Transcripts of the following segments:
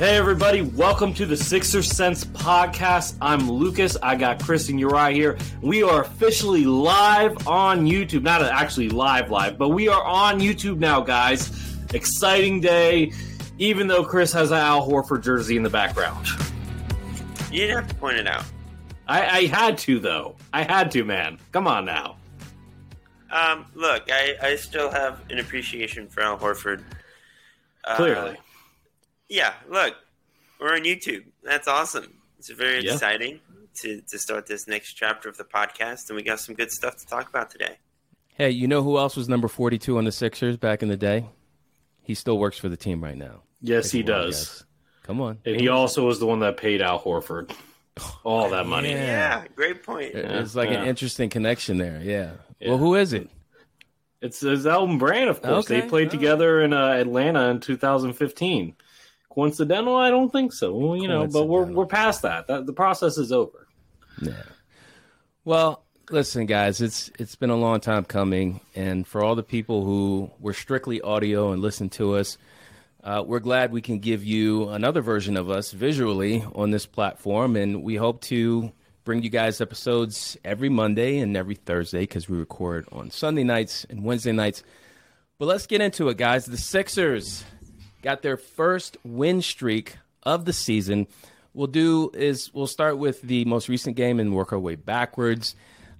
Hey, everybody, welcome to the Sixer Sense podcast. I'm Lucas. I got Chris and Uriah here. We are officially live on YouTube. Not actually live, live, but we are on YouTube now, guys. Exciting day, even though Chris has an Al Horford jersey in the background. You didn't have to point it out. I, I had to, though. I had to, man. Come on now. Um, look, I, I still have an appreciation for Al Horford. Uh, Clearly. Yeah, look, we're on YouTube. That's awesome. It's very yeah. exciting to, to start this next chapter of the podcast, and we got some good stuff to talk about today. Hey, you know who else was number 42 on the Sixers back in the day? He still works for the team right now. Yes, he does. Come on. And he also was the one that paid Al Horford all that money. Yeah, yeah great point. It's like yeah. an interesting connection there. Yeah. Well, who is it? It's, it's Elton Brand, of course. Okay. They played oh. together in uh, Atlanta in 2015. Coincidental? I don't think so. Well, you know, but we're we're past that. that. The process is over. Yeah. Well, listen, guys, it's it's been a long time coming, and for all the people who were strictly audio and listened to us, uh, we're glad we can give you another version of us visually on this platform, and we hope to bring you guys episodes every Monday and every Thursday because we record on Sunday nights and Wednesday nights. But let's get into it, guys. The Sixers got their first win streak of the season. We'll do is we'll start with the most recent game and work our way backwards.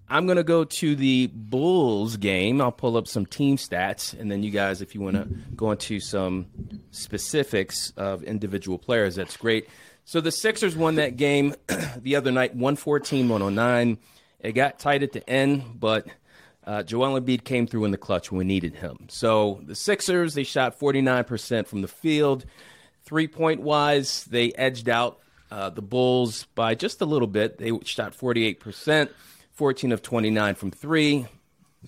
I'm going to go to the Bulls game. I'll pull up some team stats, and then you guys, if you want to go into some specifics of individual players, that's great. So the Sixers won that game the other night, 114 109. It got tight at the end, but uh, Joel Embiid came through in the clutch when we needed him. So the Sixers, they shot 49% from the field. Three point wise, they edged out uh, the Bulls by just a little bit. They shot 48%, 14 of 29 from three.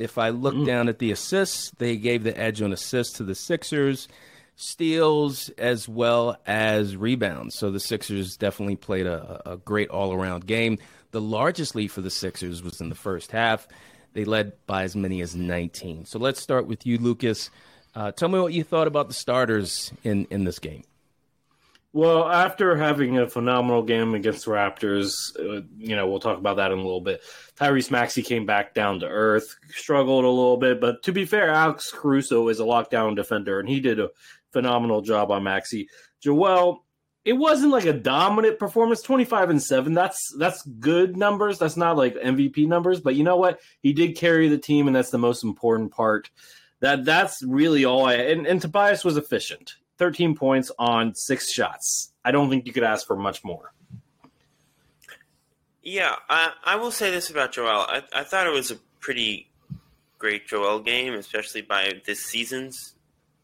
If I look mm. down at the assists, they gave the edge on assists to the Sixers, steals as well as rebounds. So the Sixers definitely played a, a great all around game. The largest lead for the Sixers was in the first half. They led by as many as 19. So let's start with you, Lucas. Uh, tell me what you thought about the starters in, in this game. Well, after having a phenomenal game against the Raptors, uh, you know, we'll talk about that in a little bit. Tyrese Maxey came back down to earth, struggled a little bit, but to be fair, Alex Caruso is a lockdown defender, and he did a phenomenal job on Maxey. Joel, it wasn't like a dominant performance. 25 and 7 that's that's good numbers. That's not like mvp numbers but you know what? He did carry the team and that's the most important part. That that's really all i and, and tobias was efficient. 13 points on six shots. I don't think you could ask for much more. Yeah i, I will say this about joel. I, I thought it was a pretty great joel game especially by this season's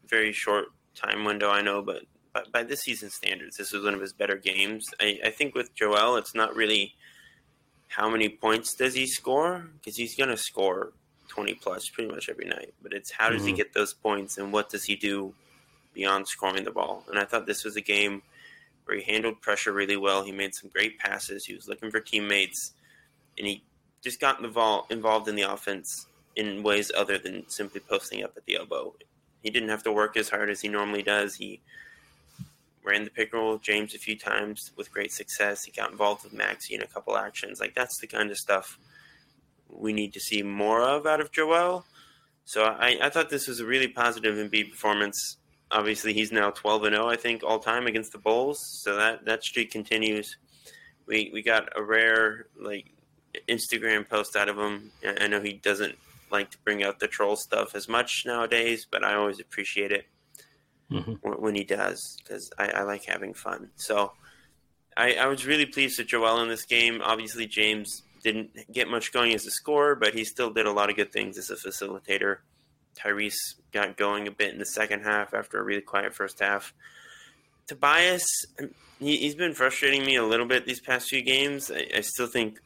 very short time window i know but by, this season standards, this was one of his better games. I, I think with Joel, it's not really how many points does he score because he's going to score 20 plus pretty much every night. But it's how does mm-hmm. he get those points and what does he do beyond scoring the ball? And I thought this was a game where he handled pressure really well. He made some great passes. He was looking for teammates, and he just got involved involved in the offense in ways other than simply posting up at the elbow. He didn't have to work as hard as he normally does. He ran the pick roll James a few times with great success. He got involved with Maxey in a couple actions. Like that's the kind of stuff we need to see more of out of Joel. So I, I thought this was a really positive Embiid performance. Obviously, he's now 12 and 0, I think, all time against the Bulls. So that that streak continues. We we got a rare like Instagram post out of him. I know he doesn't like to bring out the troll stuff as much nowadays, but I always appreciate it mm-hmm. when he does because I, I, like having fun. So I, I, was really pleased with Joel in this game. Obviously, James didn't get much going as a scorer, but he still did a lot of good things as a facilitator. Tyrese got going a bit in the second half after a really quiet first half. Tobias, he, has been frustrating me a little bit these past few games. I, I still think,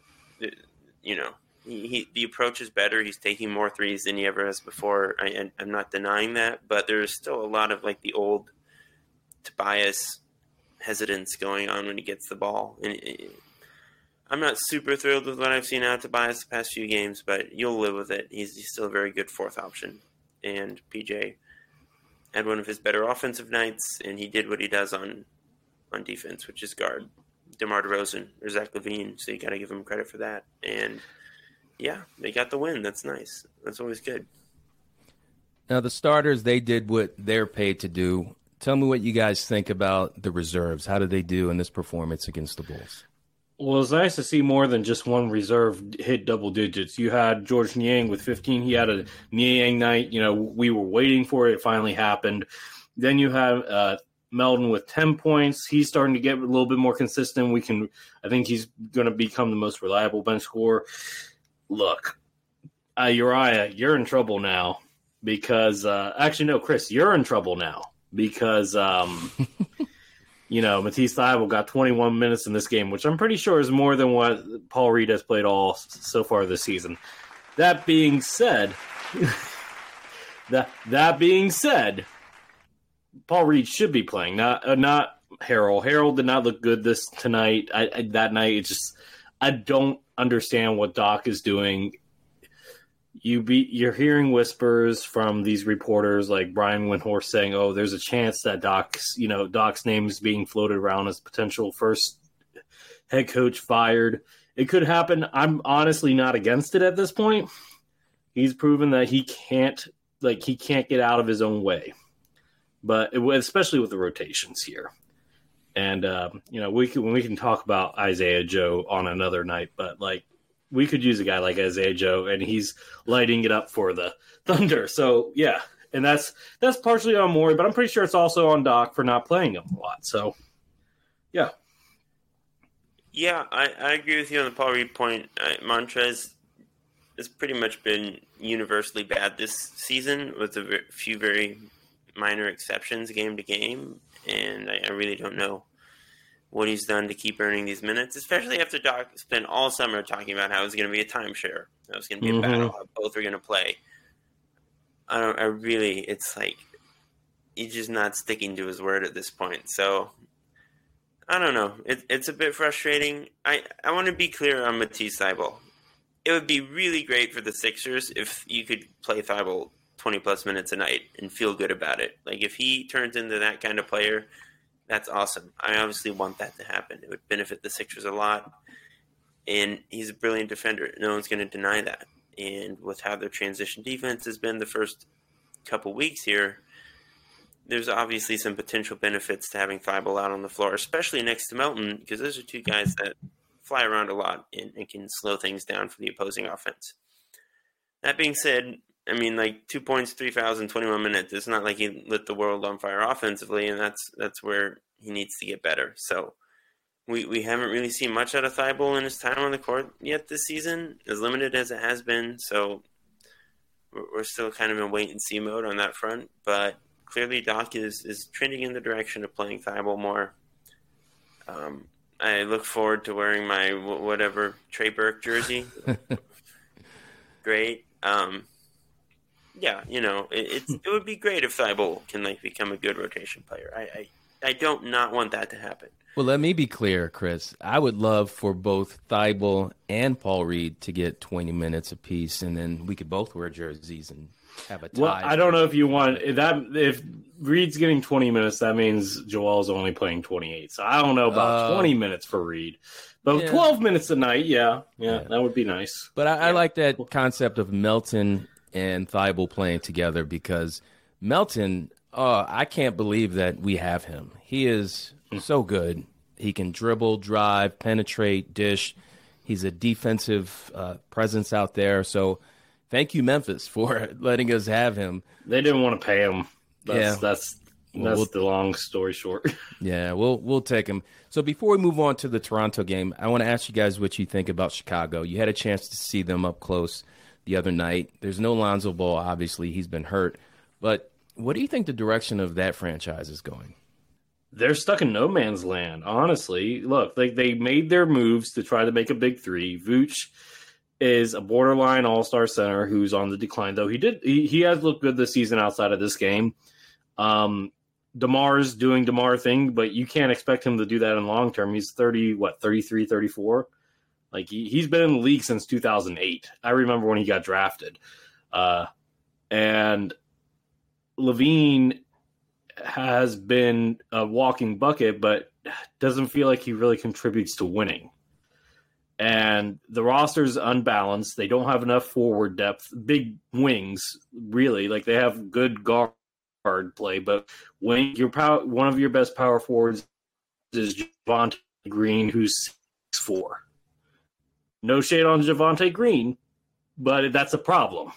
you know, he, he, the approach is better. He's taking more threes than he ever has before. I, am not denying that, but there's still a lot of like the old Tobias hesitance going on when he gets the ball. And it, I'm not super thrilled with what I've seen out of Tobias the past few games, but you'll live with it. He's, he's still a very good fourth option. And PJ had one of his better offensive nights, and he did what he does on on defense, which is guard DeMar DeRozan or Zach LaVine, So you got to give him credit for that. And yeah, they got the win. That's nice. That's always good. Now the starters, they did what they're paid to do. Tell me what you guys think about the reserves. How did they do in this performance against the Bulls? Well, it's nice to see more than just one reserve hit double digits. You had Georges Niang with 15. He had a Niang night. You know, we were waiting for it. It finally happened. Then you have uh, Melton with 10 points. He's starting to get a little bit more consistent. We can, I think he's going to become the most reliable bench scorer look, uh, Uriah, you're in trouble now because uh, actually no, Chris, you're in trouble now because um, you know Matisse Thybulle got 21 minutes in this game, which I'm pretty sure is more than what Paul Reed has played all so far this season. That being said, that that being said, Paul Reed should be playing, not uh, not Harrell. Harrell did not look good this tonight. I, I, that night, it just I don't understand what Doc is doing. You be you're hearing whispers from these reporters like Brian Windhorst saying, "Oh, there's a chance that Doc's you know Doc's name is being floated around as potential first head coach fired." It could happen. I'm honestly not against it at this point. He's proven that he can't like he can't get out of his own way, but it, especially with the rotations here. And uh, you know, we can we can talk about Isaiah Joe on another night, but like we could use a guy like Isaiah Joe, and he's lighting it up for the Thunder. So yeah, and that's that's partially on Morey, but I'm pretty sure it's also on Doc for not playing him a lot. So yeah, yeah, I, I agree with you on the Paul Reed point. Uh, Montrez has pretty much been universally bad this season, with a few very minor exceptions game to game and I, I really don't know what he's done to keep earning these minutes, especially after Doc spent all summer talking about how it was going to be a timeshare. How it was going to be mm-hmm. a battle. How both are going to play. I don't. I really. It's like he's just not sticking to his word at this point. So I don't know. It, it's a bit frustrating. I I want to be clear on Matisse Thybulle. It would be really great for the Sixers if you could play Thybulle 20 plus minutes a night and feel good about it. Like if he turns into that kind of player, that's awesome. I obviously want that to happen. It would benefit the Sixers a lot. And he's a brilliant defender. No one's going to deny that. And with how their transition defense has been the first couple weeks here, there's obviously some potential benefits to having Thybulle out on the floor, especially next to Melton, because those are two guys that fly around a lot and, and can slow things down for the opposing offense. That being said, I mean, like two points, three fouls in 21 minutes. It's not like he lit the world on fire offensively, and that's that's where he needs to get better. So we we haven't really seen much out of Thybulle in his time on the court yet this season, as limited as it has been. So we're still kind of in wait and see mode on that front. But clearly, Doc is is trending in the direction of playing Thybulle more. Um, I look forward to wearing my whatever Trey Burke jersey. Great. Um, yeah, you know, it, it's it would be great if Thybulle can like become a good rotation player. I, I I don't not want that to happen. Well, let me be clear, Chris. I would love for both Thybulle and Paul Reed to get 20 minutes apiece, and then we could both wear jerseys and have a tie. Well, I don't know if you want if that. If Reed's getting 20 minutes, that means Joel's only playing 28. So I don't know about Uh, 20 minutes for Reed, but yeah. 12 minutes a night, yeah, yeah, Yeah. that would be nice. But I, I like that concept of Melton and Thybulle playing together because Melton, uh, I can't believe that we have him. He is so good. He can dribble, drive, penetrate, dish. He's a defensive uh, presence out there. So thank you, Memphis, for letting us have him. They didn't want to pay him. That's Yeah. that's Well, that's we'll- the long story short. Yeah, we'll we'll take him. So before we move on to the Toronto game, I want to ask you guys what you think about Chicago. You had a chance to see them up close the other night. There's no Lonzo Ball, obviously he's been hurt, but what do you think the direction of that franchise is going? They're stuck in no man's land. Honestly, look, they they made their moves to try to make a big three. Vooch is a borderline All Star center who's on the decline, though he did he, he has looked good this season outside of this game. Um, Demar's doing Demar thing, but you can't expect him to do that in long term. He's 30, what, 33, 34? Like he, he's been in the league since 2008. I remember when he got drafted. Uh, and LaVine has been a walking bucket, but doesn't feel like he really contributes to winning. And the roster's unbalanced. They don't have enough forward depth, big wings, really. Like they have good guard play, but when your power, one of your best power forwards is Javonte Green, who's six four. No shade on Javonte Green, but that's a problem.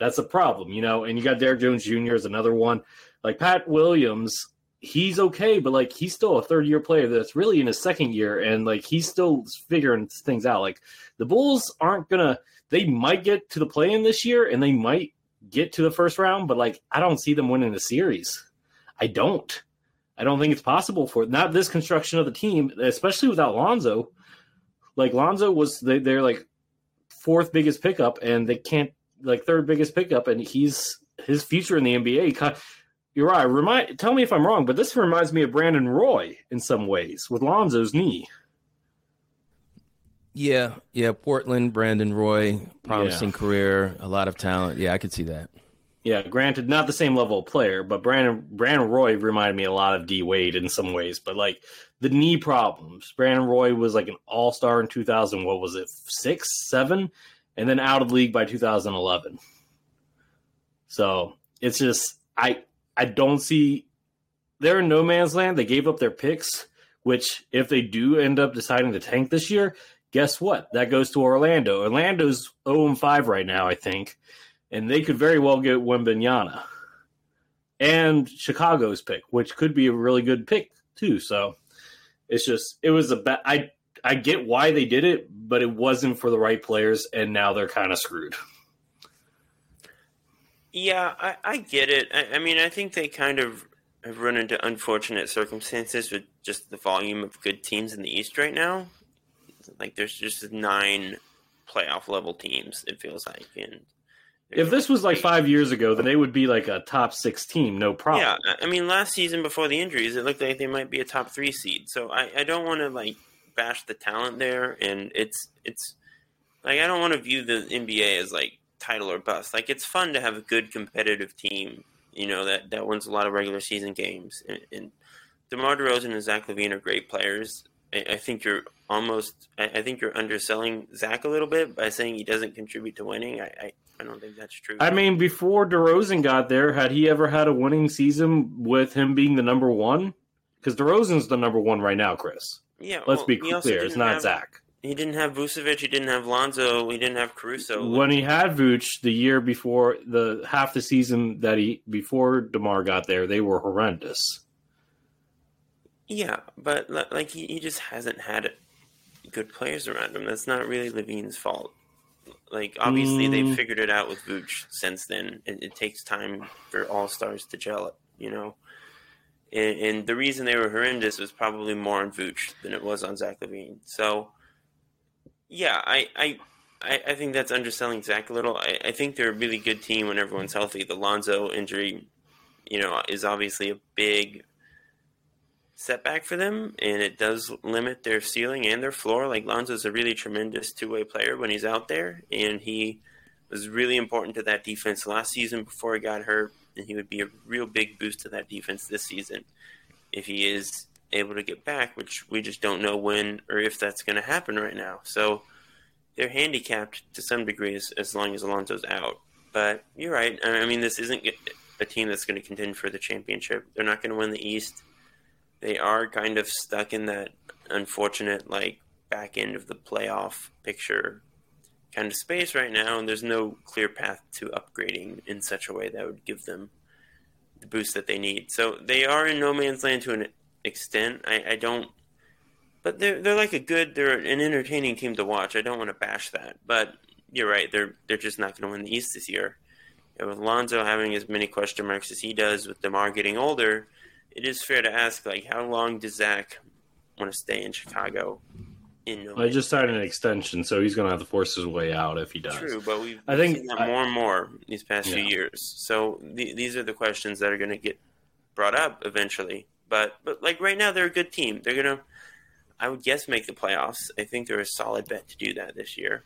That's a problem, you know. And you got Derrick Jones Jr. as another one. Like Pat Williams, he's okay, but like he's still a third year player that's really in his second year, and like he's still figuring things out. Like the Bulls aren't gonna. They might get to the play in this year, and they might get to the first round, but like I don't see them winning the series. I don't. I don't think it's possible for not this construction of the team, especially without Lonzo. Like Lonzo was they, they're like fourth biggest pickup, and they can't like third biggest pickup, and he's his future in the NBA. You're right. Remind tell me if I'm wrong, but this reminds me of Brandon Roy in some ways with Lonzo's knee. Yeah, yeah, Portland, Brandon Roy, promising career, a lot of talent. Yeah, I could see that. Yeah, granted, not the same level of player, but Brandon Brandon Roy reminded me a lot of D Wade in some ways. But like the knee problems, Brandon Roy was like an All Star in 2000. What was it, six, seven, and then out of the league by 2011. So it's just I I don't see they're in no man's land. They gave up their picks, which if they do end up deciding to tank this year, guess what? That goes to Orlando. Orlando's 0 5 right now, I think and they could very well get Wembanyama and Chicago's pick, which could be a really good pick too. So it's just it was a bad. I I get why they did it, but it wasn't for the right players, and now they're kind of screwed. Yeah, I, I get it. I, I mean, I think they kind of have run into unfortunate circumstances with just the volume of good teams in the East right now. Like, there's just nine playoff level teams. It feels like, and If this was like five years ago, then they would be like a top six team, no problem. Yeah, I- mean, last season before the injuries, it looked like they might be a top three seed. So I, I don't want to like bash the talent there, and it's it's like I don't want to view the NBA as like title or bust. Like it's fun to have a good competitive team, you know that that wins a lot of regular season games. And, and DeMar DeRozan and Zach LaVine are great players. I, I think you're almost I, I think you're underselling Zach a little bit by saying he doesn't contribute to winning. I I, I don't think that's true. I mean, before DeRozan got there, had he ever had a winning season with him being the number one? Because DeRozan's the number one right now, Chris. yeah, Let's well, be clear, it's didn't have- Zach. He didn't have Vucevic. He didn't have Lonzo. He didn't have Caruso. when he had Vooch the year before the half the season that he before Demar got there, they were horrendous. yeah, but like he, he just hasn't had good players around him. That's not really LaVine's fault. Like obviously Mm. they've figured it out with Vooch since then. It, it takes time for all stars to gel you know. And, and the reason they were horrendous was probably more on Vooch than it was on Zach LaVine. So, yeah, I, I, I, I think that's underselling Zach a little. I, I think they're a really good team when everyone's healthy. The Lonzo injury, you know, is obviously a big setback for them, and it does limit their ceiling and their floor. Like Lonzo's a really tremendous two way player when he's out there, and he was really important to that defense last season before he got hurt, and he would be a real big boost to that defense this season if he is able to get back, which we just don't know when or if that's going to happen right now. So they're handicapped to some degree as, as long as Alonzo's out. But you're right. I mean, this isn't a team that's going to contend for the championship. They're not going to win the East. They are kind of stuck in that unfortunate, like, back end of the playoff picture kind of space right now, and there's no clear path to upgrading in such a way that would give them the boost that they need. So they are in no man's land to an extent. I, I don't, but they're they're like a good, they're an entertaining team to watch. I don't want to bash that, but you're right. They're they're just not going to win the East this year. And with Lonzo having as many question marks as he does, with Demar getting older, it is fair to ask like how long does Zach want to stay in Chicago? In no I just signed an extension, so he's going to have to force his way out if he does. True, but we've I think seen that I, more and more these past yeah. few years. So th- these are the questions that are going to get brought up eventually. But but like right now, they're a good team. They're gonna, I would guess, make the playoffs. I think they're a solid bet to do that this year.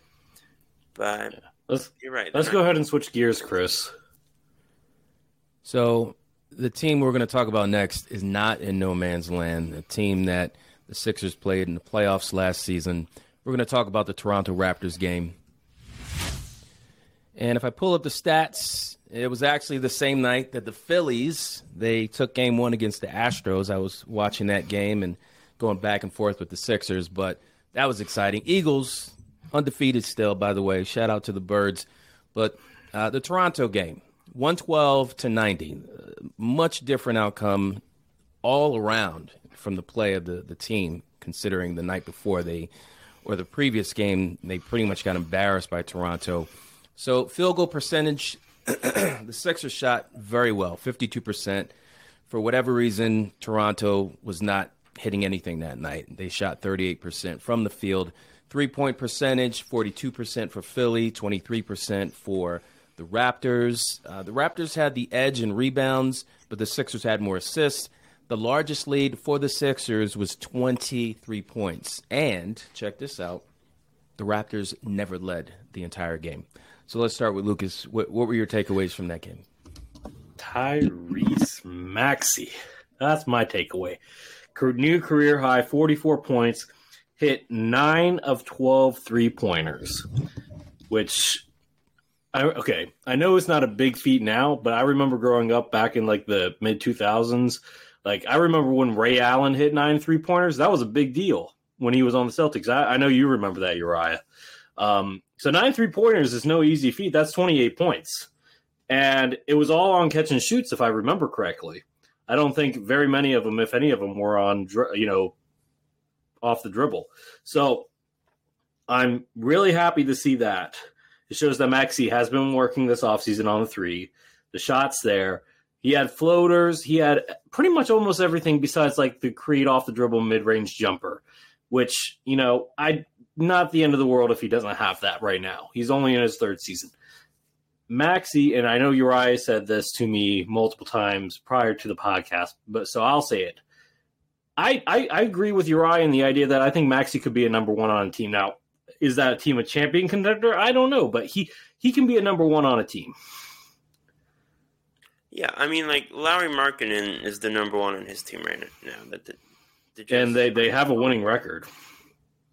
But yeah. let's, you're right. Let's go ahead and switch gears, Chris. So the team we're going to talk about next is not in no man's land. A team that the Sixers played in the playoffs last season. We're going to talk about the Toronto Raptors game. And if I pull up the stats, it was actually the same night that the Phillies they took game one against the Astros. I was watching that game and going back and forth with the Sixers, but that was exciting. Eagles undefeated still, by the way. Shout out to the Birds. But uh, the Toronto game, 112 to 90, uh, much different outcome all around from the play of the, the team, considering the night before they, or the previous game, they pretty much got embarrassed by Toronto. So field goal percentage the Sixers shot very well, 52%. For whatever reason, Toronto was not hitting anything that night. They shot 38% from the field. Three point percentage 42% for Philly, 23% for the Raptors. Uh, the Raptors had the edge in rebounds, but the Sixers had more assists. The largest lead for the Sixers was 23 points. And check this out the Raptors never led the entire game. So let's start with Lucas. What, what were your takeaways from that game? Tyrese Maxey. That's my takeaway. New career high, 44 points, hit 9 of 12 three pointers, which I, okay, I know it's not a big feat now, but I remember growing up back in like the mid 2000s. Like, I remember when Ray Allen hit nine three pointers. That was a big deal when he was on the Celtics. I, I know you remember that, Uriah. Um, so nine three pointers is no easy feat. That's 28 points. And it was all on catch and shoots, if I remember correctly. I don't think very many of them, if any of them, were on, you know, off the dribble. So I'm really happy to see that. It shows that Maxey has been working this offseason on the three. The shots there. He had floaters. He had pretty much almost everything besides like the create off the dribble mid range jumper, which, you know, I not the end of the world if he doesn't have that right now. He's only in his third season. Maxey, and I know Uriah said this to me multiple times prior to the podcast, but so I'll say it. I, I, I agree with Uriah in the idea that I think Maxey could be a number one on a team. Now, is that a team a champion contender? I don't know, but he he can be a number one on a team. Yeah, I mean, like Lauri Markkanen is the number one on his team right now. That the, the and they they have a winning record.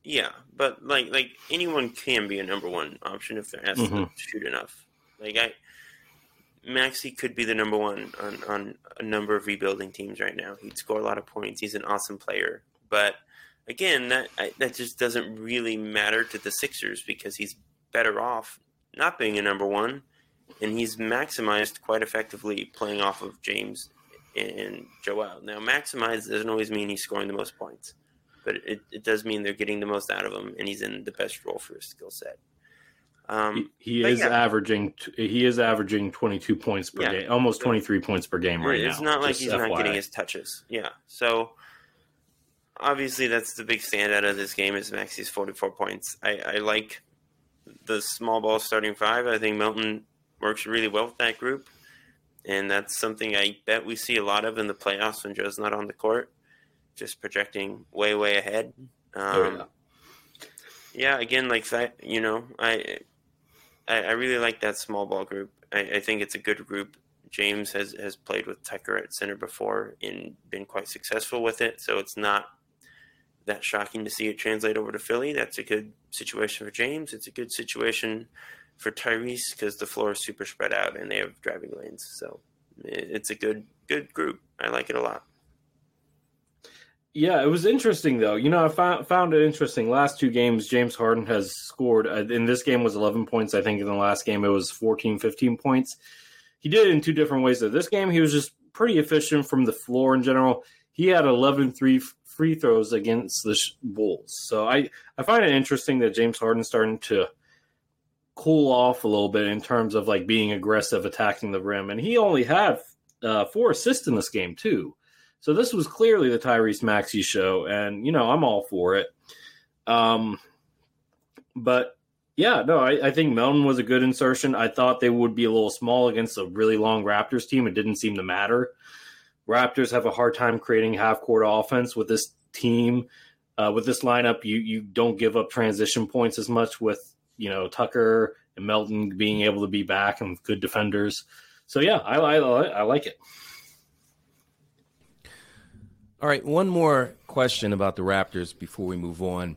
Yeah, but like like anyone can be a number one option if they're asked mm-hmm. to shoot enough. Like I, Maxey could be the number one on on a number of rebuilding teams right now. He'd score a lot of points. He's an awesome player, but again, that I, that just doesn't really matter to the Sixers because he's better off not being a number one, and he's maximized quite effectively playing off of James and Joel. Now, maximize doesn't always mean he's scoring the most points but it, it does mean they're getting the most out of him, and he's in the best role for his skill set. Um, he, he is yeah. averaging he is averaging 22 points per yeah. game, almost 23 points per game right it's now. It's not like he's FYI. not getting his touches. Yeah, so obviously that's the big standout of this game is Maxey's 44 points. I, I like the small ball starting five. I think Melton works really well with that group, and that's something I bet we see a lot of in the playoffs when Joe's not on the court just projecting way way ahead. Um, Oh, yeah. yeah, again, like that, you know, I, I, I really like that small ball group. I, I think it's a good group. James has, has played with Tucker at center before and been quite successful with it, so it's not that shocking to see it translate over to Philly. That's a good situation for James. It's a good situation for Tyrese because the floor is super spread out and they have driving lanes. So it's a good good group. I like it a lot. Yeah, it was interesting though. You know, I found found it interesting. Last two games, James Harden has scored. Uh, in this game was 11 points. I think in the last game it was 14, 15 points. He did it in two different ways. Though this game, he was just pretty efficient from the floor in general. He had 11 three free throws against the Bulls. So I I find it interesting that James Harden's starting to cool off a little bit in terms of like being aggressive, attacking the rim, and he only had uh, four assists in this game too. So this was clearly the Tyrese Maxey show, and you know I'm all for it. Um, but yeah, no, I, I think Melton was a good insertion. I thought they would be a little small against a really long Raptors team. It didn't seem to matter. Raptors have a hard time creating half court offense with this team. Uh, with this lineup, you you don't give up transition points as much with you know Tucker and Melton being able to be back and good defenders. So yeah, I I, I like it. All right, one more question about the Raptors before we move on.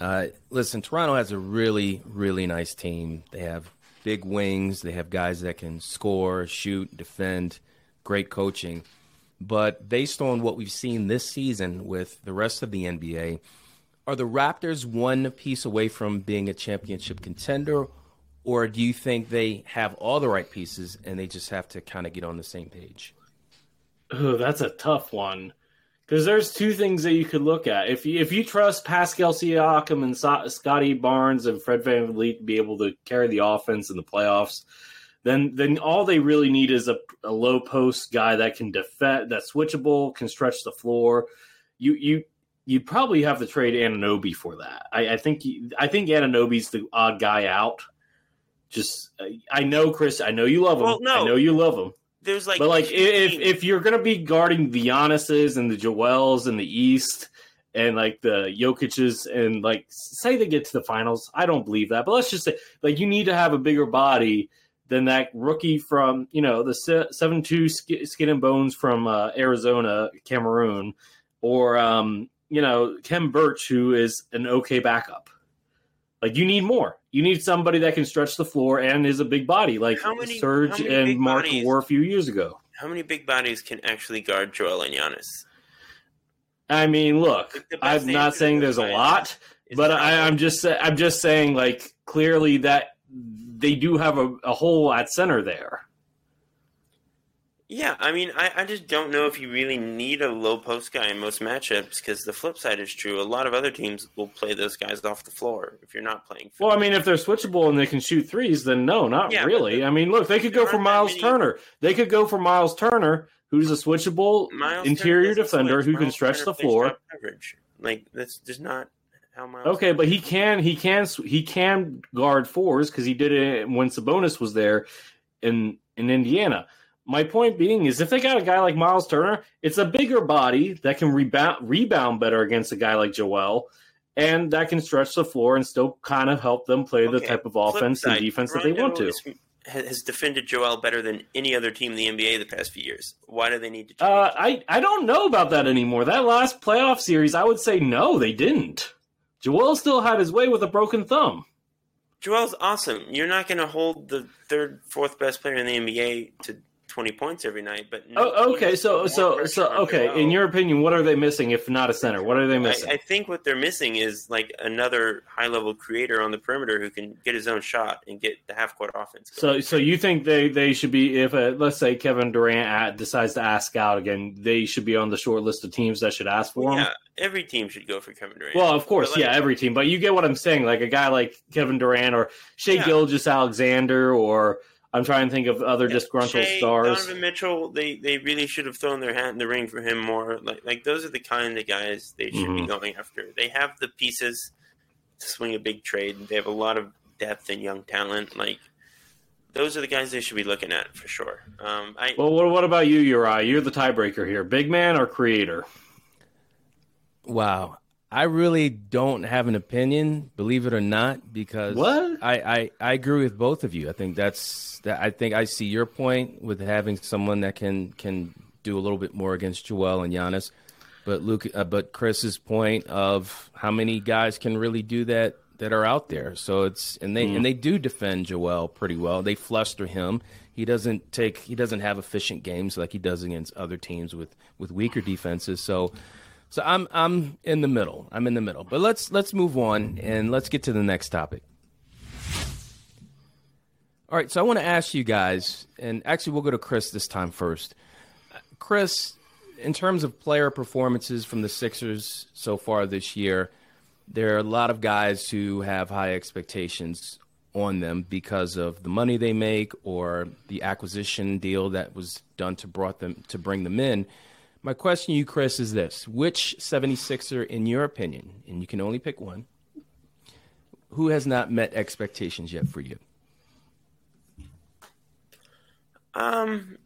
Uh, listen, Toronto has a really, really nice team. They have big wings. They have guys that can score, shoot, defend. Great coaching. But based on what we've seen this season with the rest of the NBA, are the Raptors one piece away from being a championship contender, or do you think they have all the right pieces and they just have to kind of get on the same page? Oh, that's a tough one. Because there's two things that you could look at. If you if you trust Pascal Siakam and Scottie Barnes and Fred VanVleet to be able to carry the offense in the playoffs, then then all they really need is a, a low post guy that can defend, that's switchable, can stretch the floor. You you you'd probably have to trade Anunoby for that. I, I think I think Anunoby's the odd guy out. Just I know Chris, I know you love him. Well, no. I know you love him. There's like, But like, if if you're gonna be guarding the Giannis's and the Joels in the East, and like the Jokic's, and like say they get to the finals, I don't believe that. But let's just say, like, you need to have a bigger body than that rookie from you know the se- seven two skin and bones from uh, Arizona, Cameroon, or um, you know Khem Birch, who is an okay backup. Like you need more. You need somebody that can stretch the floor and is a big body, like How many- Serge and Marc bodies? were a few years ago. how many big bodies can actually guard Joel and Giannis? I mean, look, I'm not saying there's a lot, but I, I'm just I'm just saying like clearly that they do have a, a hole at center there. Yeah, I mean, I, I just don't know if you really need a low post guy in most matchups because the flip side is true. A lot of other teams will play those guys off the floor if you're not playing. Well, I mean, if they're switchable and they can shoot threes, then no, not Yeah, really. the- I mean, look, they could go for Miles many- Turner. They could go for Miles Turner, who's a switchable Miles interior defender who can stretch Turner the floor. Coverage. Like that's just not how Miles. Okay, but he can he can he can guard fours because he did it when Sabonis was there in in Indiana. My point being is if they got a guy like Miles Turner, it's a bigger body that can rebound rebound better against a guy like Joel, and that can stretch the floor and still kind of help them play the type of offense and defense that they want to. is- Has defended Joel better than any other team in the NBA the past few years. Why do they need to? Uh, I I don't know about that anymore. That last playoff series, I would say no, they didn't. Joel still had his way with a broken thumb. Joel's awesome. You're not going to hold the third, fourth best player in the NBA to 20 points every night, but no Oh, okay. So, so, so, okay. In your opinion, what are they missing if not a center? What are they missing? I, I think what they're missing is like another high level creator on the perimeter who can get his own shot and get the half court offense. going. so, so you think they they should be if uh let's say Kevin Durant decides to ask out again, they should be on the short list of teams that should ask for him. yeah, every team should go for Kevin Durant. Well, of course, yeah, every team. But you get what I'm saying. Like a guy like Kevin Durant or Shea Yeah. Gilgis Alexander, or I'm trying to think of other yeah, disgruntled Shai, stars. Donovan Mitchell, they they really should have thrown their hat in the ring for him more. Like like those are the kind of guys they should be Mhm. going after. They have the pieces to swing a big trade. They have a lot of depth and young talent. Like those are the guys they should be looking at for sure. Um, I Well, what, what about you, Uri? You're the tiebreaker here. Big man or creator? Wow. I really don't have an opinion, believe it or not, because What? I, I, I agree with both of you. I think that's that. I think I see your point with having someone that can can do a little bit more against Joel and Giannis, but Luke, uh, but Chris's point of how many guys can really do that that are out there. So it's and they and they do defend Joel pretty well. They fluster him. He doesn't take he doesn't have efficient games like he does against other teams with with weaker defenses. So so I'm I'm in the middle. I'm in the middle. But let's let's move on and let's get to the next topic. All right, so I want to ask you guys, and actually we'll go to Chris this time first. Chris, in terms of player performances from the Sixers so far this year, there are a lot of guys who have high expectations on them because of the money they make or the acquisition deal that was done to brought them to bring them in. My question to you, Chris, is this: Which 76er, in your opinion, and you can only pick one, who has not met expectations yet for you? Um,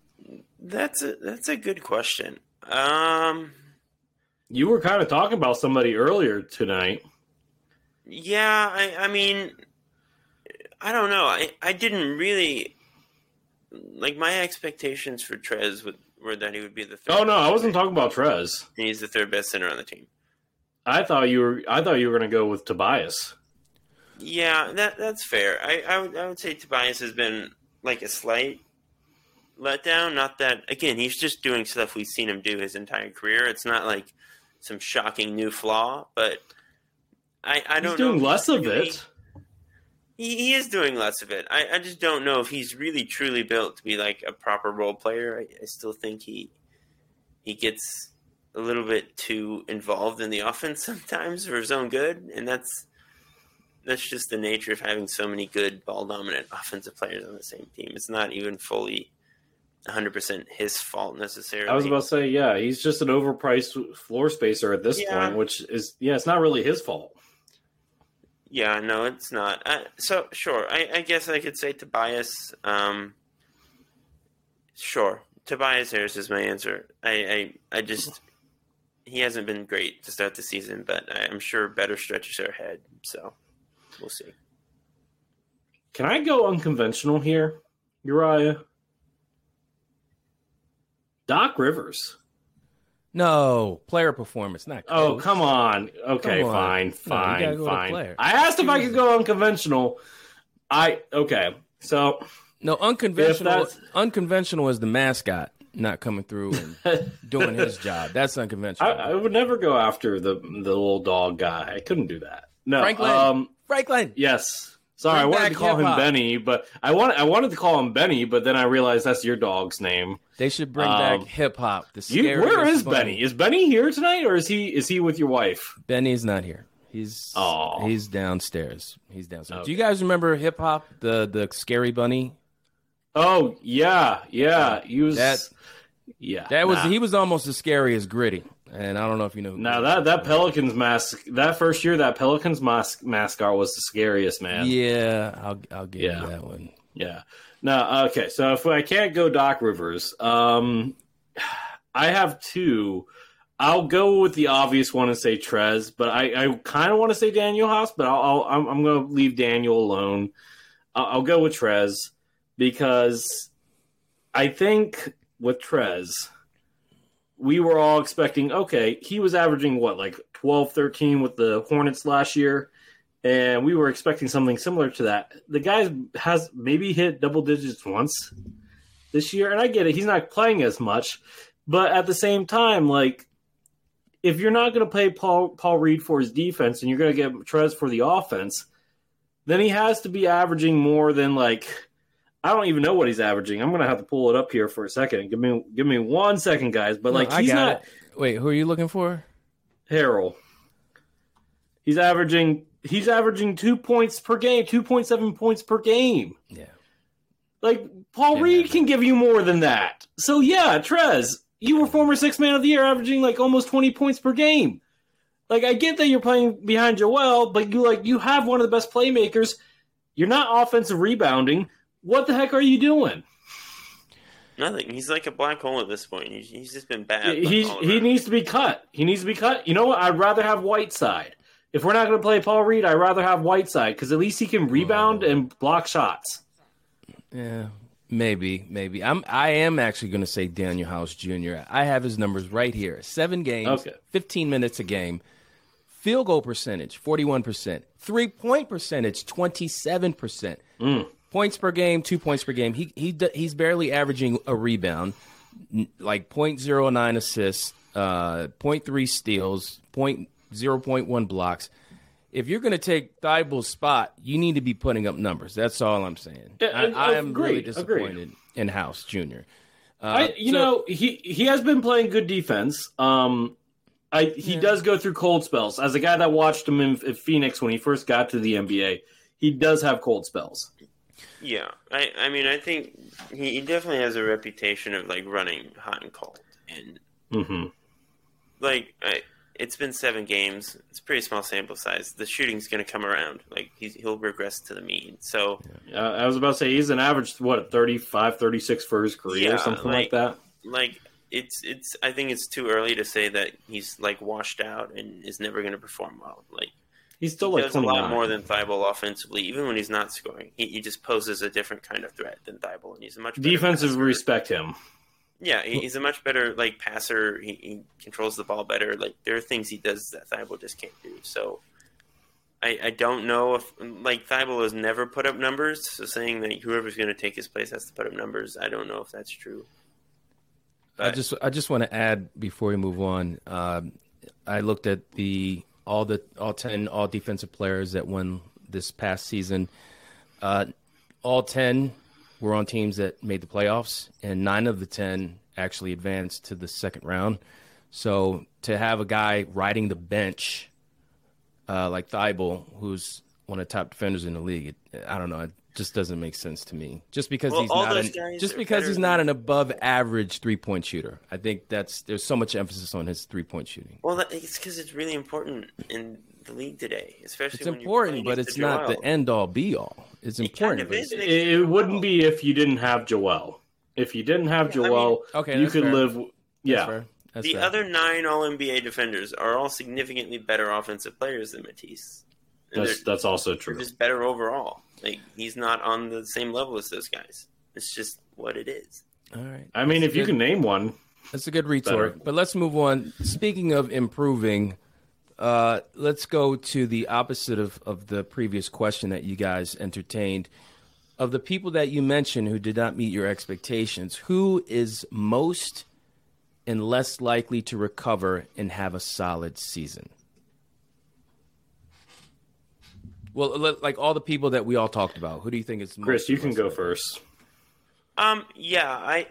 that's a that's a good question. Um, You were kind of talking about somebody earlier tonight. yeah, I I mean, I don't know. I I didn't really like my expectations for Trez would, were that he would be the third. Oh no, I wasn't talking about Trez. He's the third best center on the team. I thought you were. I thought you were going to go with Tobias. Yeah, that that's fair. I, I would I would say Tobias has been like a slight letdown. Not that again, he's just doing stuff we've seen him do his entire career. It's not like some shocking new flaw, but I I don't He's doing know less of it. He, he is doing less of it. I, I just don't know if he's really truly built to be like a proper role player. I, I still think he he gets a little bit too involved in the offense sometimes for his own good, and that's that's just the nature of having so many good ball dominant offensive players on the same team. It's not even fully 100% his fault necessarily. I was about to say, yeah, he's just an overpriced floor spacer at this Yeah. point, which is, yeah, it's not really his fault. Yeah, no, it's not. Uh, so sure, I, I guess I could say Tobias. Um, sure, Tobias Harris is my answer. I, I, I just he hasn't been great to start the season, but I'm sure better stretches are ahead. So we'll see. Can I go unconventional here, Uriah? Doc Rivers. No, player performance, not Oh, come on. Okay, Come on. fine, fine, gotta go fine. I asked if I could go unconventional. I okay. So No, unconventional. Unconventional is the mascot not coming through and doing his job. That's I, unconventional. I would never go after the the little dog guy. I couldn't do that. No. Franklin. Um. Franklin. Yes. Sorry, Bring I wanted to call him hip-hop. Benny, but I want I wanted to call him Benny, but then I realized that's your dog's name. They should bring Um, back hip hop. The You, where scariest is bunny. Benny? Is Benny here tonight, or is he is he with your wife? Benny's not here. He's Aw. he's downstairs. He's downstairs. Okay. Do you guys remember hip hop? The the scary bunny. Oh yeah, yeah. He was That- yeah. That was nah. he was almost as scary as Gritty. And I don't know if you know. Now that that. Pelicans mask that first year that Pelicans mask mascot was the scariest man. Yeah, I'll I'll give Yeah. you that one. Yeah. No, okay. So if I can't go Doc Rivers, um, I have two. I'll go with the obvious one and say Trez, but I, I kind of want to say Daniel House, but I'll, I'll I'm, I'm going to leave Daniel alone. I'll, I'll go with Trez because I think with Trez, we were all expecting, okay, he was averaging what, like 12, 13 with the Hornets last year and we were expecting something similar to that. The guy has maybe hit double digits once this year, and I get it; he's not playing as much, but at the same time, like if you're not going to play Paul Paul Reed for his defense and you're going to get Trez for the offense, then he has to be averaging more than like I don't even know what he's averaging. I'm going to have to pull it up here for a second. Give me give me one second, guys. But like he's not it. Wait, who are you looking for? Harrell. He's averaging he's averaging two points per game, two point seven points per game. Yeah. Like Paul Can't Reed can give you more than that. So yeah, Trez, you were former six man of the year, averaging like almost twenty points per game. Like I get that you're playing behind Joel, but you like you have one of the best playmakers. You're not offensive rebounding. What the heck are you doing? Nothing. He's like a black hole at this point. He's, he's just been bad. He's he needs to be cut. He needs to be cut. You know what? I'd rather have Whiteside. If we're not going to play Paul Reed, I'd rather have Whiteside because at least he can rebound oh. and block shots. Yeah, maybe, maybe. I'm I am actually going to say Daniel House Jr. I have his numbers right here. Seven games, Okay. 15 minutes a game. Field goal percentage, 41%. Three point percentage, 27%. Points per game, two points per game. He he he's barely averaging a rebound, like 0.09 assists, uh, 0.3 steals, point zero point one blocks. If you're going to take Thybulle's spot, you need to be putting up numbers. That's all I'm saying. Yeah, I, I am really agreed, agreed. disappointed in House Jr. Uh, I, you so- know, he he has been playing good defense. Um, I he does go through cold spells. As a guy that watched him in, in Phoenix when he first got to the NBA, he does have cold spells. Yeah, I, I mean, I think he, he definitely has a reputation of like running hot and cold, and hmm like I, it's been seven games. It's a pretty small sample size. The shooting's going to come around. Like he's, he'll regress to the mean. So Uh, I was about to say he's an average what 35, 36 for his career, Yeah, something like, like- that. like it's it's. I think it's too early to say that he's like washed out and is never going to perform well. Like He's still he like does a lot more than Thybulle offensively, even when he's not scoring. He, he just poses a different kind of threat than Thybulle, and he's a much better Defensive passer. respect him. Yeah, he- he's a much better like passer. He, he controls the ball better. Like there are things he does that Thybulle just can't do. So I, I don't know if like Thybulle has never put up numbers. So saying that whoever's going to take his place has to put up numbers, I don't know if that's true. I just I just want to add before we move on. Um, I looked at the all the all ten all defensive players that won this past season. Uh, all ten were on teams that made the playoffs, and nine of the ten actually advanced to the second round. So to have a guy riding the bench uh, like Thybulle, who's one of the top defenders in the league, it, I don't know. It just doesn't make sense to me. Just because Well, he's not an, just because he's not an above average three point shooter. I think that's there's so much emphasis on his three point shooting. Well, that, it's because it's really important in the league today, especially It's when you're important, but it's the not the end all be all. It's It important. kind of but is. it's- It, it wouldn't be if you didn't have Joel. If you didn't have Yeah, I mean- Joel, Okay, you could fair. live. Yeah, fair. That's the fair. other nine All NBA defenders are all significantly better offensive players than Matisse. And that's that's also they're true. just better overall. Like he's not on the same level as those guys. It's just what it is. all right. I mean, That's if you good. can name one, That's a good retort. Better. But let's move on. Speaking of improving, uh, let's go to the opposite of, of the previous question that you guys entertained. Of the people that you mentioned who did not meet your expectations, who is most and less likely to recover and have a solid season? Well, li- like all the people that we all talked about, who do you think is most Chris, you can go likely? first. Um, yeah, I,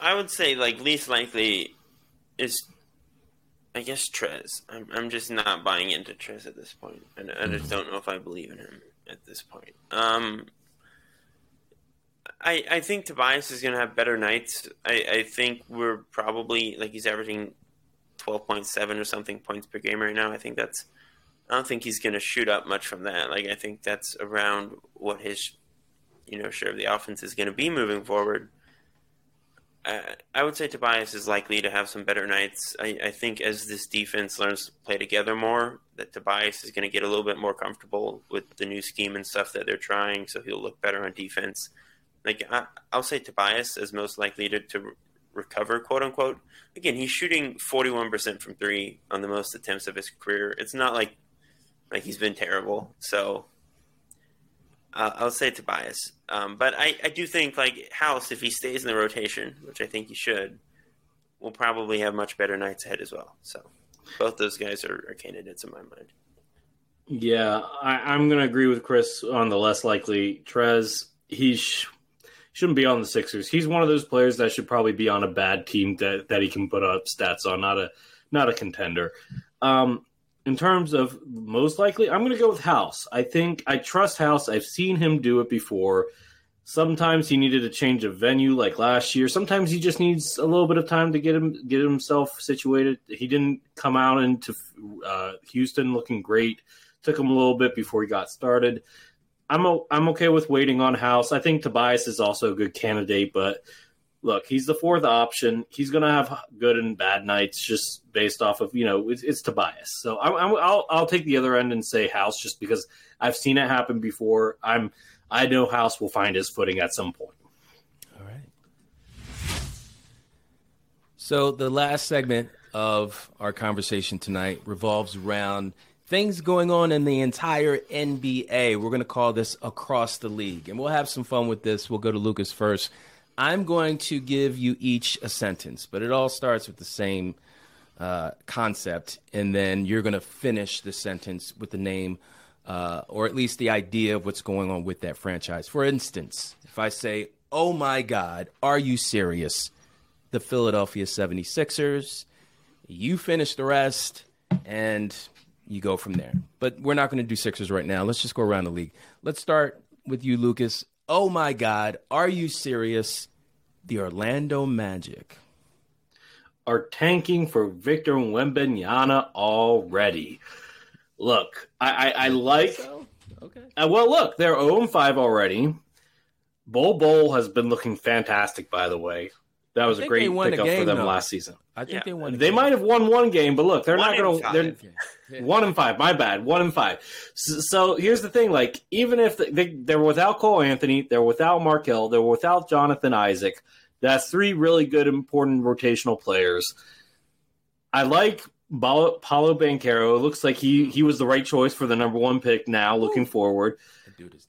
I would say like least likely is, I guess Trez. I'm I'm just not buying into Trez at this point. point, and I just don't know if I believe in him at this point. Um, I I think Tobias is going to have better nights. I I think we're probably like he's averaging twelve point seven or something points per game right now. I think that's. I don't think he's going to shoot up much from that. Like I think that's around what his you know, share of the offense is going to be moving forward. Uh, I would say Tobias is likely to have some better nights. I, I think as this defense learns to play together more, that Tobias is going to get a little bit more comfortable with the new scheme and stuff that they're trying, so he'll look better on defense. Like I, I'll say Tobias is most likely to, to recover, quote unquote. Again, he's shooting forty one percent from three on the most attempts of his career. It's not like like he's been terrible. So uh, I'll say Tobias. Um, but I, I do think like House, if he stays in the rotation, which I think he should, will probably have much better nights ahead as well. So both those guys are, are candidates in my mind. Yeah, I, I'm going to agree with Chris on the less likely. Trez, he sh- shouldn't be on the Sixers. He's one of those players that should probably be on a bad team that, that he can put up stats on, not a not a contender. Um, in terms of most likely, I'm going to go with House. I think I trust House. I've seen him do it before. Sometimes he needed a change of venue, like last year. Sometimes he just needs a little bit of time to get him get himself situated. He didn't come out into uh, Houston looking great. Took him a little bit before he got started. I'm o- I'm okay with waiting on House. I think Tobias is also a good candidate, but look, he's the fourth option. He's going to have good and bad nights just based off of you know it's, it's Tobias. So I, will I'll take the other end and say House just because I've seen it happen before. I'm I know House will find his footing at some point. All right. So the last segment of our conversation tonight revolves around things going on in the entire NBA. We're going to call this across the league, and we'll have some fun with this. We'll go to Lucas first. I'm going to give you each a sentence, but it all starts with the same uh, concept, and then you're going to finish the sentence with the name uh, or at least the idea of what's going on with that franchise. For instance, if I say, Oh my God, are you serious? The Philadelphia 76ers, you finish the rest, and you go from there. But we're not going to do Sixers right now. Let's just go around the league. Let's start with you, Lucas. Oh my God, are you serious? The Orlando Magic are tanking for Victor Wembanyama already. Look, I, I, I like. So? Okay. Uh, well, look, they're 0 5 already. Bol Bol has been looking fantastic, by the way. That was a great pickup for them though. last season. I think yeah. they won. They game. might have won one game, but look, they're one not going to. They're yeah. one and five. My bad. One and five. So, so here's the thing: like, even if they, they're without Cole Anthony, they're without Markelle, they're without Jonathan Isaac. That's three really good, important rotational players. I like Paolo Banchero. It looks like he hmm. he was the right choice for the number one pick. Now, looking forward,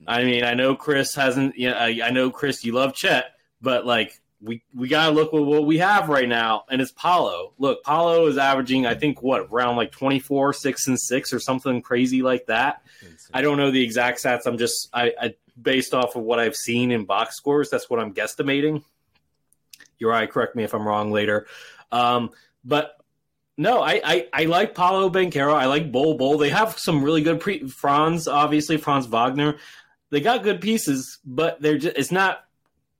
I mean, I know Chris hasn't. You know, I, I know Chris, you love Chet, but like we we gotta look at what we have right now, and it's Paolo. Look, Paolo is averaging, I think, what around like twenty four, six and six, or something crazy like that. I don't know the exact stats. I'm just I, I based off of what I've seen in box scores. That's what I'm guesstimating. You're right. Correct me if I'm wrong later. Um, but no, I, I, I like Paolo Banchero. I like Bol Bol. They have some really good pre Franz, obviously Franz Wagner. They got good pieces, but they're just it's not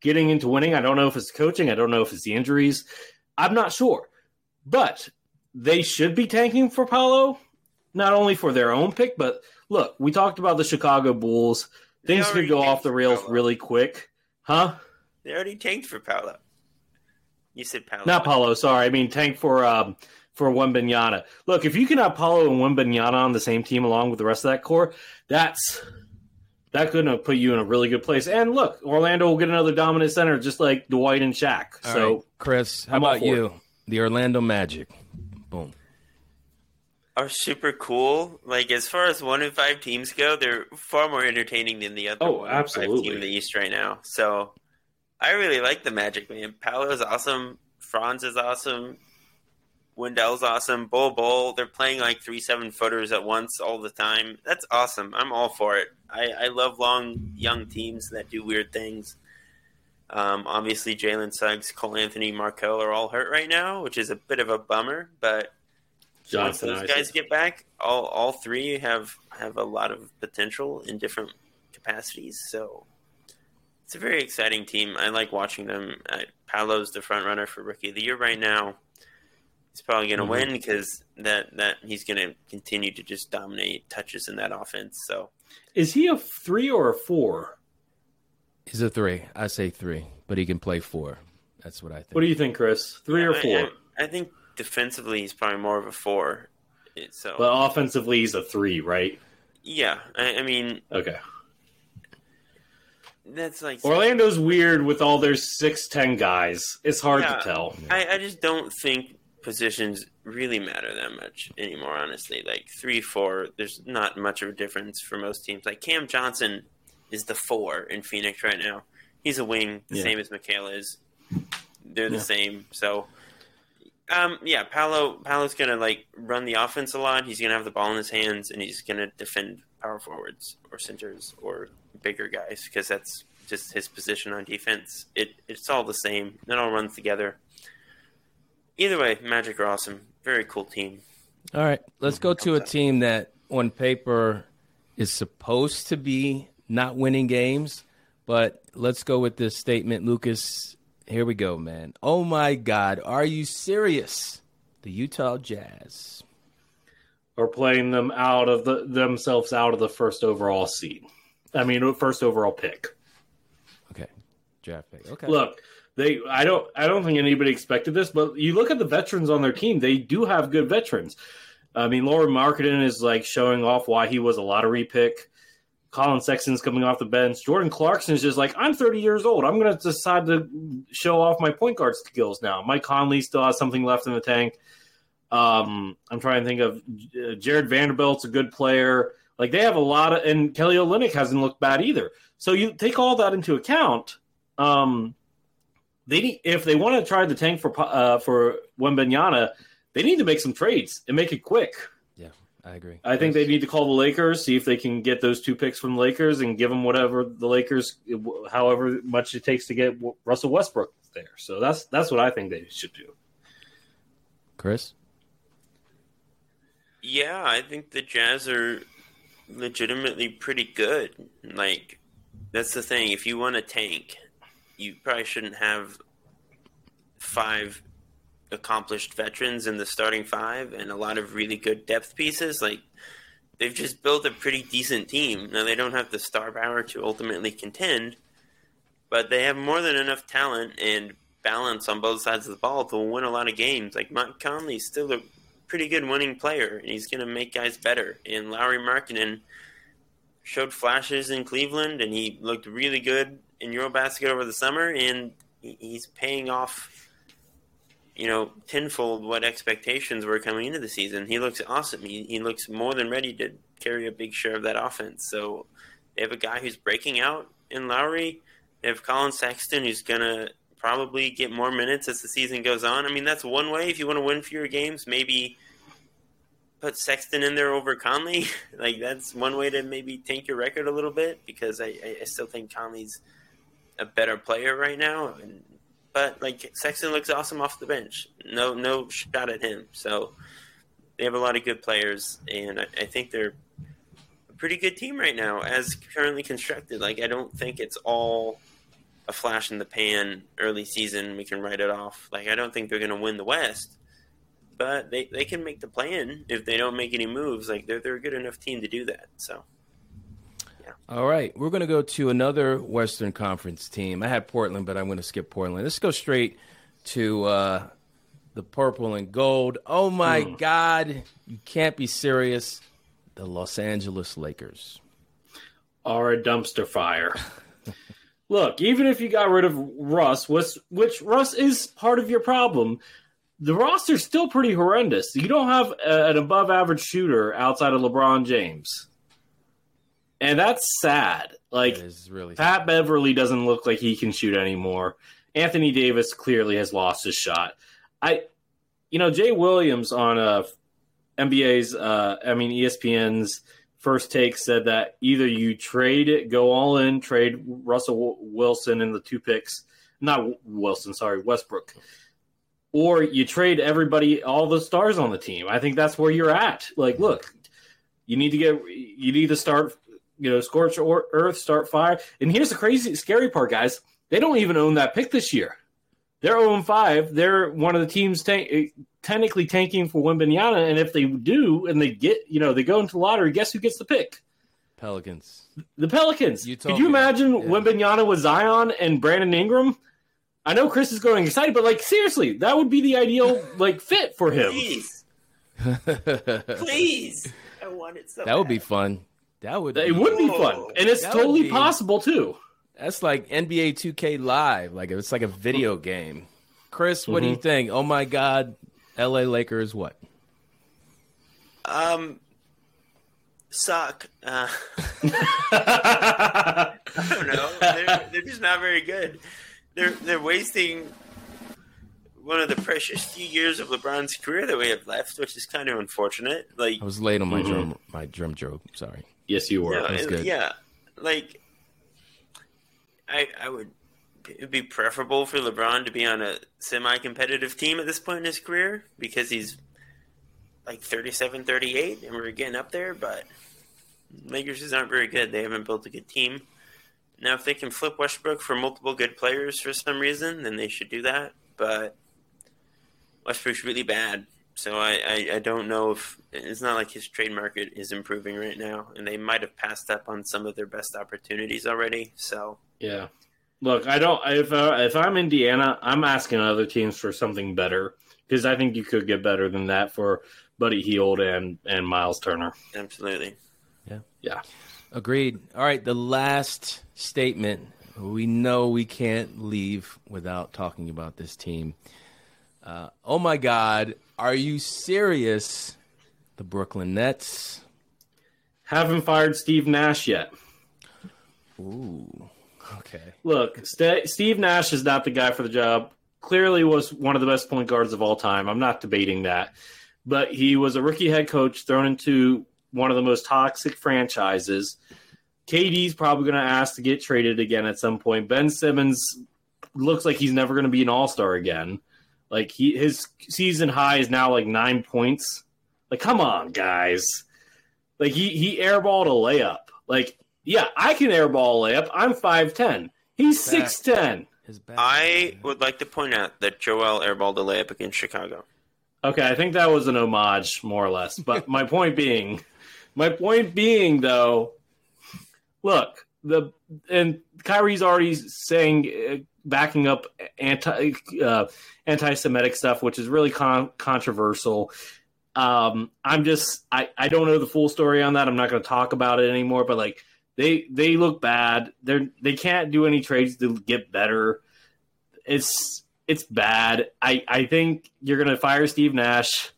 getting into winning. I don't know if it's coaching. I don't know if it's the injuries. I'm not sure. But they should be tanking for Paolo, not only for their own pick, but look, we talked about the Chicago Bulls. Things could go off the rails really quick. Huh? They already tanked for Paolo. You said Paolo. Not Paolo, sorry. I mean tank for um for Wembanyama. Look, if you can have Paolo and Wembanyama on the same team along with the rest of that core, that's that could have put you in a really good place. And look, Orlando will get another dominant center just like Dwight and Shaq. All so, right, Chris, how about you? It. The Orlando Magic. Boom. Are super cool. Like as far as one in five teams go, they're far more entertaining than the other. Oh, absolutely. Team in the East right now. So, I really like the Magic. Man, Paolo is awesome. Franz is awesome. Wendell's awesome. Bol Bol, they're playing like three seven footers at once all the time. That's awesome. I'm all for it. I, I love long young teams that do weird things. Um, obviously, Jalen Suggs, Cole Anthony, Markelle are all hurt right now, which is a bit of a bummer. But Jonathan once those guys get back, all all three have have a lot of potential in different capacities. So it's a very exciting team. I like watching them. Paolo's the front runner for Rookie of the Year right now he's probably going to mm-hmm. win because that that he's going to continue to just dominate touches in that offense. So, is he a three or a four? He's a three. I say three, but he can play four. That's what I think. What do you think, Chris? Three or four? I, I, I think defensively he's probably more of a four. So, but offensively he's a three, right? Yeah, I, I mean, okay. That's like Orlando's weird with all their six ten guys. It's hard yeah, to tell. I, I just don't think positions really matter that much anymore, honestly. Like three, four, there's not much of a difference for most teams. Like Cam Johnson is the four in Phoenix right now. He's a wing, the yeah. same as Mikal is. They're the yeah. same. So um, yeah, Paolo Paolo's gonna like run the offense a lot. He's gonna have the ball in his hands and he's gonna defend power forwards or centers or bigger guys because that's just his position on defense. It it's all the same. It all runs together either way, Magic are awesome. Very cool team. All right, let's go to a team that on paper is supposed to be not winning games, but let's go with this statement, Lucas. Here we go, man. Oh my God, are you serious? The Utah Jazz are playing them out of the themselves out of the first overall seed. I mean, first overall pick. Okay, draft pick. Okay. Look, they I don't I don't think anybody expected this, but you look at the veterans on their team, they do have good veterans. I mean, Lauri Markkanen is like showing off why he was a lottery pick. Collin Sexton's coming off the bench. Jordan Clarkson is just like, I'm 30 years old. I'm going to decide to show off my point guard skills now. Mike Conley still has something left in the tank. Um, I'm trying to think of uh, Jarred Vanderbilt's a good player. Like they have a lot of, and Kelly Olynyk hasn't looked bad either. So you take all that into account. Um, they need, if they want to try the tank for uh, for Wembanyama, they need to make some trades and make it quick. Yeah, I agree. I think they need to call the Lakers, see if they can get those two picks from the Lakers, and give them whatever the Lakers, however much it takes to get Russell Westbrook there. So that's that's what I think they should do. Chris. Yeah, I think the Jazz are legitimately pretty good. Like that's the thing. If you want a tank, you probably shouldn't have five accomplished veterans in the starting five and a lot of really good depth pieces. Like they've just built a pretty decent team. Now they don't have the star power to ultimately contend, but they have more than enough talent and balance on both sides of the ball to win a lot of games. Like Mike Conley's still a pretty good winning player, and he's going to make guys better. And Lauri Markkanen showed flashes in Cleveland, and he looked really good in EuroBasket over the summer, and he's paying off you know, tenfold what expectations were coming into the season. He looks awesome. He, he looks more than ready to carry a big share of that offense. So they have a guy who's breaking out in Lauri. They have Collin Sexton who's going to probably get more minutes as the season goes on. I mean, that's one way if you want to win fewer games, maybe put Sexton in there over Conley. like, that's one way to maybe tank your record a little bit because I, I still think Conley's a better player right now. And but like Sexton looks awesome off the bench. No, no shot at him. So they have a lot of good players, and I, I think they're a pretty good team right now as currently constructed. Like I don't think it's all a flash in the pan early season. We can write it off. Like I don't think they're going to win the West, but they they can make the plan if they don't make any moves. Like they're they're a good enough team to do that. So. All right, we're going to go to another Western Conference team. I had Portland, but I'm going to skip Portland. Let's go straight to uh, the purple and gold. Oh my mm. God, you can't be serious. The Los Angeles Lakers are a dumpster fire. Look, even if you got rid of Russ, which, which Russ is part of your problem, the roster's still pretty horrendous. You don't have a, an above average shooter outside of LeBron James and that's sad. Like really Pat sad. Beverley doesn't look like he can shoot anymore. Anthony Davis clearly has lost his shot. I, you know, Jay Williams on uh, NBA's, uh, I mean ESPN's first take said that either you trade it, go all in, trade Russell Wilson and the two picks, not Wilson, sorry, Westbrook, or you trade everybody, all the stars on the team. I think that's where you're at. Like, look, you need to get, you need to start you know, scorch or earth, start fire. And here's the crazy, scary part, guys. They don't even own that pick this year. They're 0 5. They're one of the teams eh, technically tanking for Wembanyama. And if they do, and they get, you know, they go into the lottery, guess who gets the pick? Pelicans. The Pelicans. You Could you imagine yeah. Wembanyama with Zion and Brandon Ingram? I know Chris is going excited, but like seriously, that would be the ideal like fit for him. Please, please, I want it so. That bad. would be fun. That would it be, would be fun, and it's totally be, possible too. That's like NBA 2K Live, like it's like a video game. Chris, what mm-hmm. do you mm-hmm. think? Oh my God, LA Lakers, what? Um, suck. Uh, I don't know. They're, they're just not very good. They're they're wasting one of the precious few years of LeBron's career that we have left, which is kind of unfortunate. Like I was late on my mm-hmm. drum my drum joke. Sorry. Yes, you were. No, yeah, like I, I would. It'd be preferable for LeBron to be on a semi-competitive team at this point in his career because he's like 37, 38, and we're getting up there. But Lakers just aren't very good. They haven't built a good team. Now, if they can flip Westbrook for multiple good players for some reason, then they should do that. But Westbrook's really bad, so I, I, I, don't know if it's not like his trade market is improving right now, and they might have passed up on some of their best opportunities already. So yeah, Look, I don't. If uh, if I'm Indiana, I'm asking other teams for something better because I think you could get better than that for Buddy Hield and and Miles Turner. Absolutely. Yeah. Yeah. Agreed. All right, the last statement. We know we can't leave without talking about this team. Uh, oh my God, are you serious? The Brooklyn Nets. Haven't fired Steve Nash yet. Ooh. Okay. Look, St- Steve Nash is not the guy for the job. Clearly, was one of the best point guards of all time. I'm not debating that, but he was a rookie head coach thrown into one of the most toxic franchises. KD's probably going to ask to get traded again at some point. Ben Simmons looks like he's never going to be an All Star again. Like he, his season high is now like nine points. Like, come on, guys. Like he he airballed a layup. Like yeah, I can airball a layup. I'm 5'10. He's 6'10. I would like to point out that Joel airballed a layup against Chicago. Okay, I think that was an homage, more or less. But my point being, my point being, though, look, the and Kyrie's already saying, uh, backing up anti uh, anti-Semitic stuff, which is really con- controversial. Um, I'm just, I, I don't know the full story on that. I'm not going to talk about it anymore. But like, they they look bad. They're they can't do any trades to get better. It's it's bad. I I think you're gonna fire Steve Nash.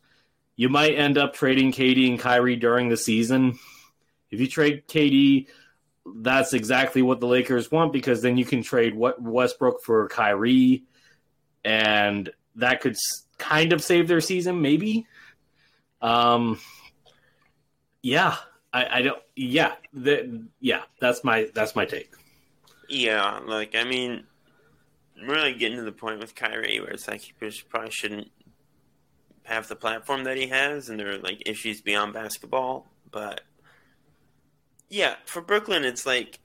You might end up trading KD and Kyrie during the season. If you trade KD, that's exactly what the Lakers want because then you can trade what Westbrook for Kyrie, and that could kind of save their season, maybe. Um, yeah, I, I don't. Yeah, the, yeah. That's my that's my take. Yeah, like I mean, I'm really getting to the point with Kyrie where it's like he probably shouldn't have the platform that he has, and there are like issues beyond basketball. But yeah, for Brooklyn, it's like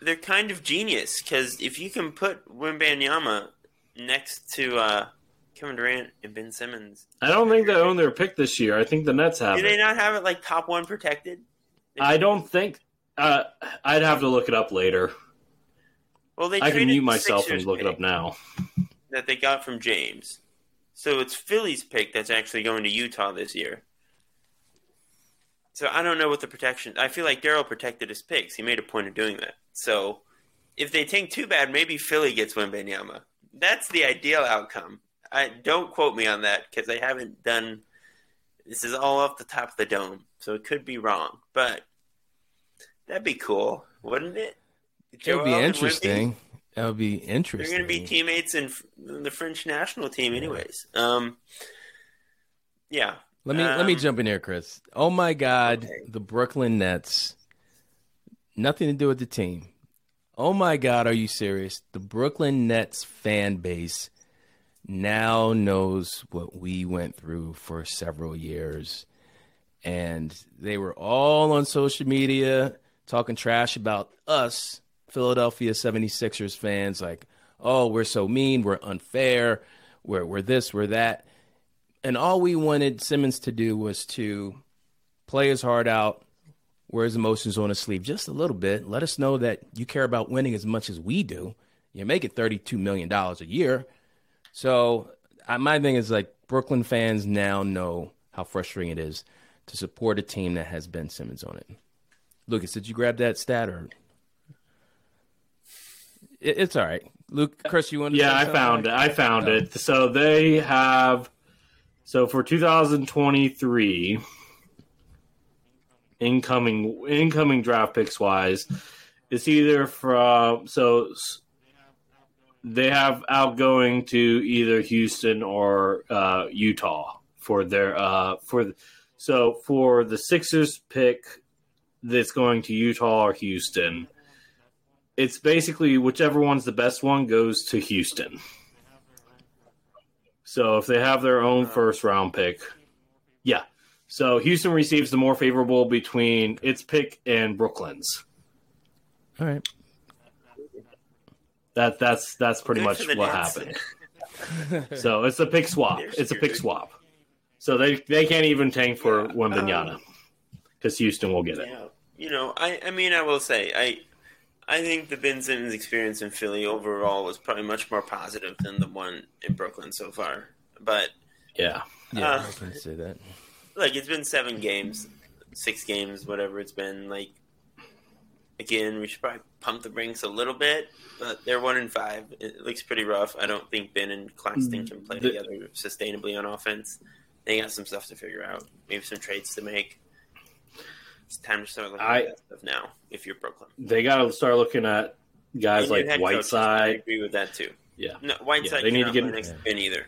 they're kind of genius because if you can put Wembanyama next to uh, Kevin Durant and Ben Simmons, I don't think they own their pick this year. I think the Nets have it. do they it. not have it like top one protected? I don't think. Uh, I'd have to look it up later. Well, they I can mute myself and look it up now. that they got from James. So it's Philly's pick that's actually going to Utah this year. So I don't know what the protection. I feel like Daryl protected his picks. He made a point of doing that. So if they tank too bad, maybe Philly gets Wembanyama. That's the ideal outcome. I don't quote me on that because I haven't done. This is all off the top of the dome, so it could be wrong. But that'd be cool, wouldn't it? It would be Joel and Wemby? interesting. That would be interesting. They're going to be teammates in the French national team, anyways. Um, yeah. Let me let me Um, jump in here, Chris. Oh my God, okay. the Brooklyn Nets. Nothing to do with the team. Oh my God, are you serious? The Brooklyn Nets fan base now knows what we went through for several years. And they were all on social media talking trash about us, Philadelphia 76ers fans, like, oh, we're so mean, we're unfair, we're, we're this, we're that and all we wanted Simmons to do was to play his heart out, wear his emotions on his sleeve just a little bit. Let us know that you care about winning as much as we do. You make it $32 million a year. So I, my thing is like Brooklyn fans now know how frustrating it is to support a team that has Ben Simmons on it. Lucas, did you grab that stat or? It, it's all right. Luke, Chris, you want to? Yeah, I found it. I found it. So they have. So for 2023, incoming incoming draft picks wise, it's either from so they have outgoing to either Houston or uh, Utah for their uh, for so for the Sixers pick that's going to Utah or Houston. It's basically whichever one's the best one goes to Houston. So if they have their own first round pick, yeah. So Houston receives the more favorable between its pick and Brooklyn's. All right. That that's that's pretty Good much what Nets. happened. so it's a pick swap. They're It's a pick screwed. swap. So they they can't even tank for Wembanyama um, because Houston will get it. Yeah, you know, I, I mean, I will say, I I think the Ben Simmons experience in Philly overall was probably much more positive than the one in Brooklyn so far. But Yeah. Yeah, Uh, I can say that. like it's been seven games, six games, whatever it's been. Like again, we should probably pump the brakes a little bit, but they're one in five. It looks pretty rough. I don't think Ben and Claxton can play The- together sustainably on offense. They got some stuff to figure out. Maybe some trades to make. It's time to start looking I- at stuff now. If you're Brooklyn, They got to start looking at guys And like head coaches, I Whiteside. agree with that too. Yeah. No, Whiteside. Yeah, they need to get- play next to Ben either.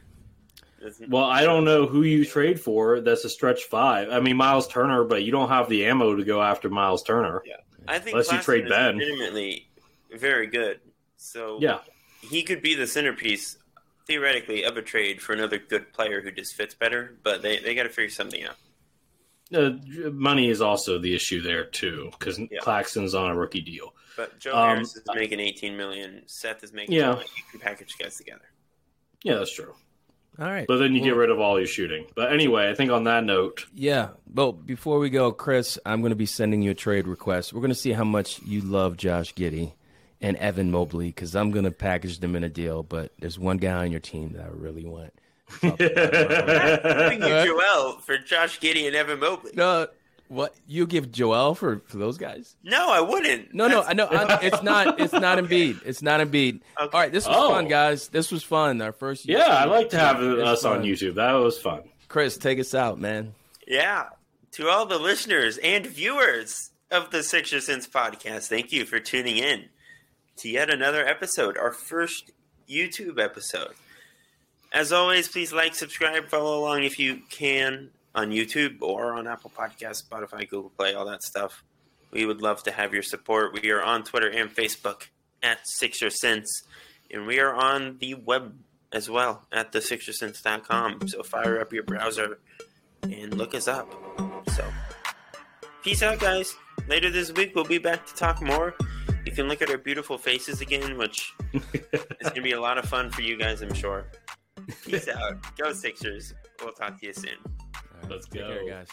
Well, I don't know who you trade for. That's a stretch five. I mean, Miles Turner, but you don't have the ammo to go after Miles Turner. Yeah, I think unless you trade is Ben. legitimately very good. So Yeah. he could be the centerpiece theoretically of a trade for another good player who just fits better. But they, they got to figure something out. Uh, money is also the issue there too, because Yeah. Claxton's on a rookie deal. But Joe Um, Harris is making eighteen million. Seth is making Yeah. yeah. You can package guys together. Yeah, that's true. All right. But then you get rid of all your shooting. But anyway, I think on that note, Yeah. Well, before we go, Chris, I'm going to be sending you a trade request. We're going to see how much you love Josh Giddey and Evan Mobley because I'm going to package them in a deal. But there's one guy on your team that I really want. Thank you, Joel, for Josh Giddey and Evan Mobley. No, what you give Joel for, for those guys? No, I wouldn't. No, no, That's- I know it's not. It's not Embiid. It's not Embiid. Okay. All right, this was Oh. fun, guys. This was fun. Our first. yeah, I like to have It's us on. YouTube. That was fun. Chris, take us out, man. Yeah. To all the listeners and viewers of the Sixer Sense podcast, thank you for tuning in to yet another episode, our first YouTube episode. As always, please like, subscribe, follow along if you can on YouTube or on Apple Podcasts, Spotify, Google Play, all that stuff. We would love to have your support. We are on Twitter and Facebook at Sixer Sense, and we are on the web as well at the sixersense.com. So fire up your browser and look us up. So, peace out, guys. Later this week, we'll be back to talk more. You can look at our beautiful faces again, which is going to be a lot of fun for you guys, I'm sure. Peace out. Go Sixers. We'll talk to you soon. All right, Let's take care, go. guys.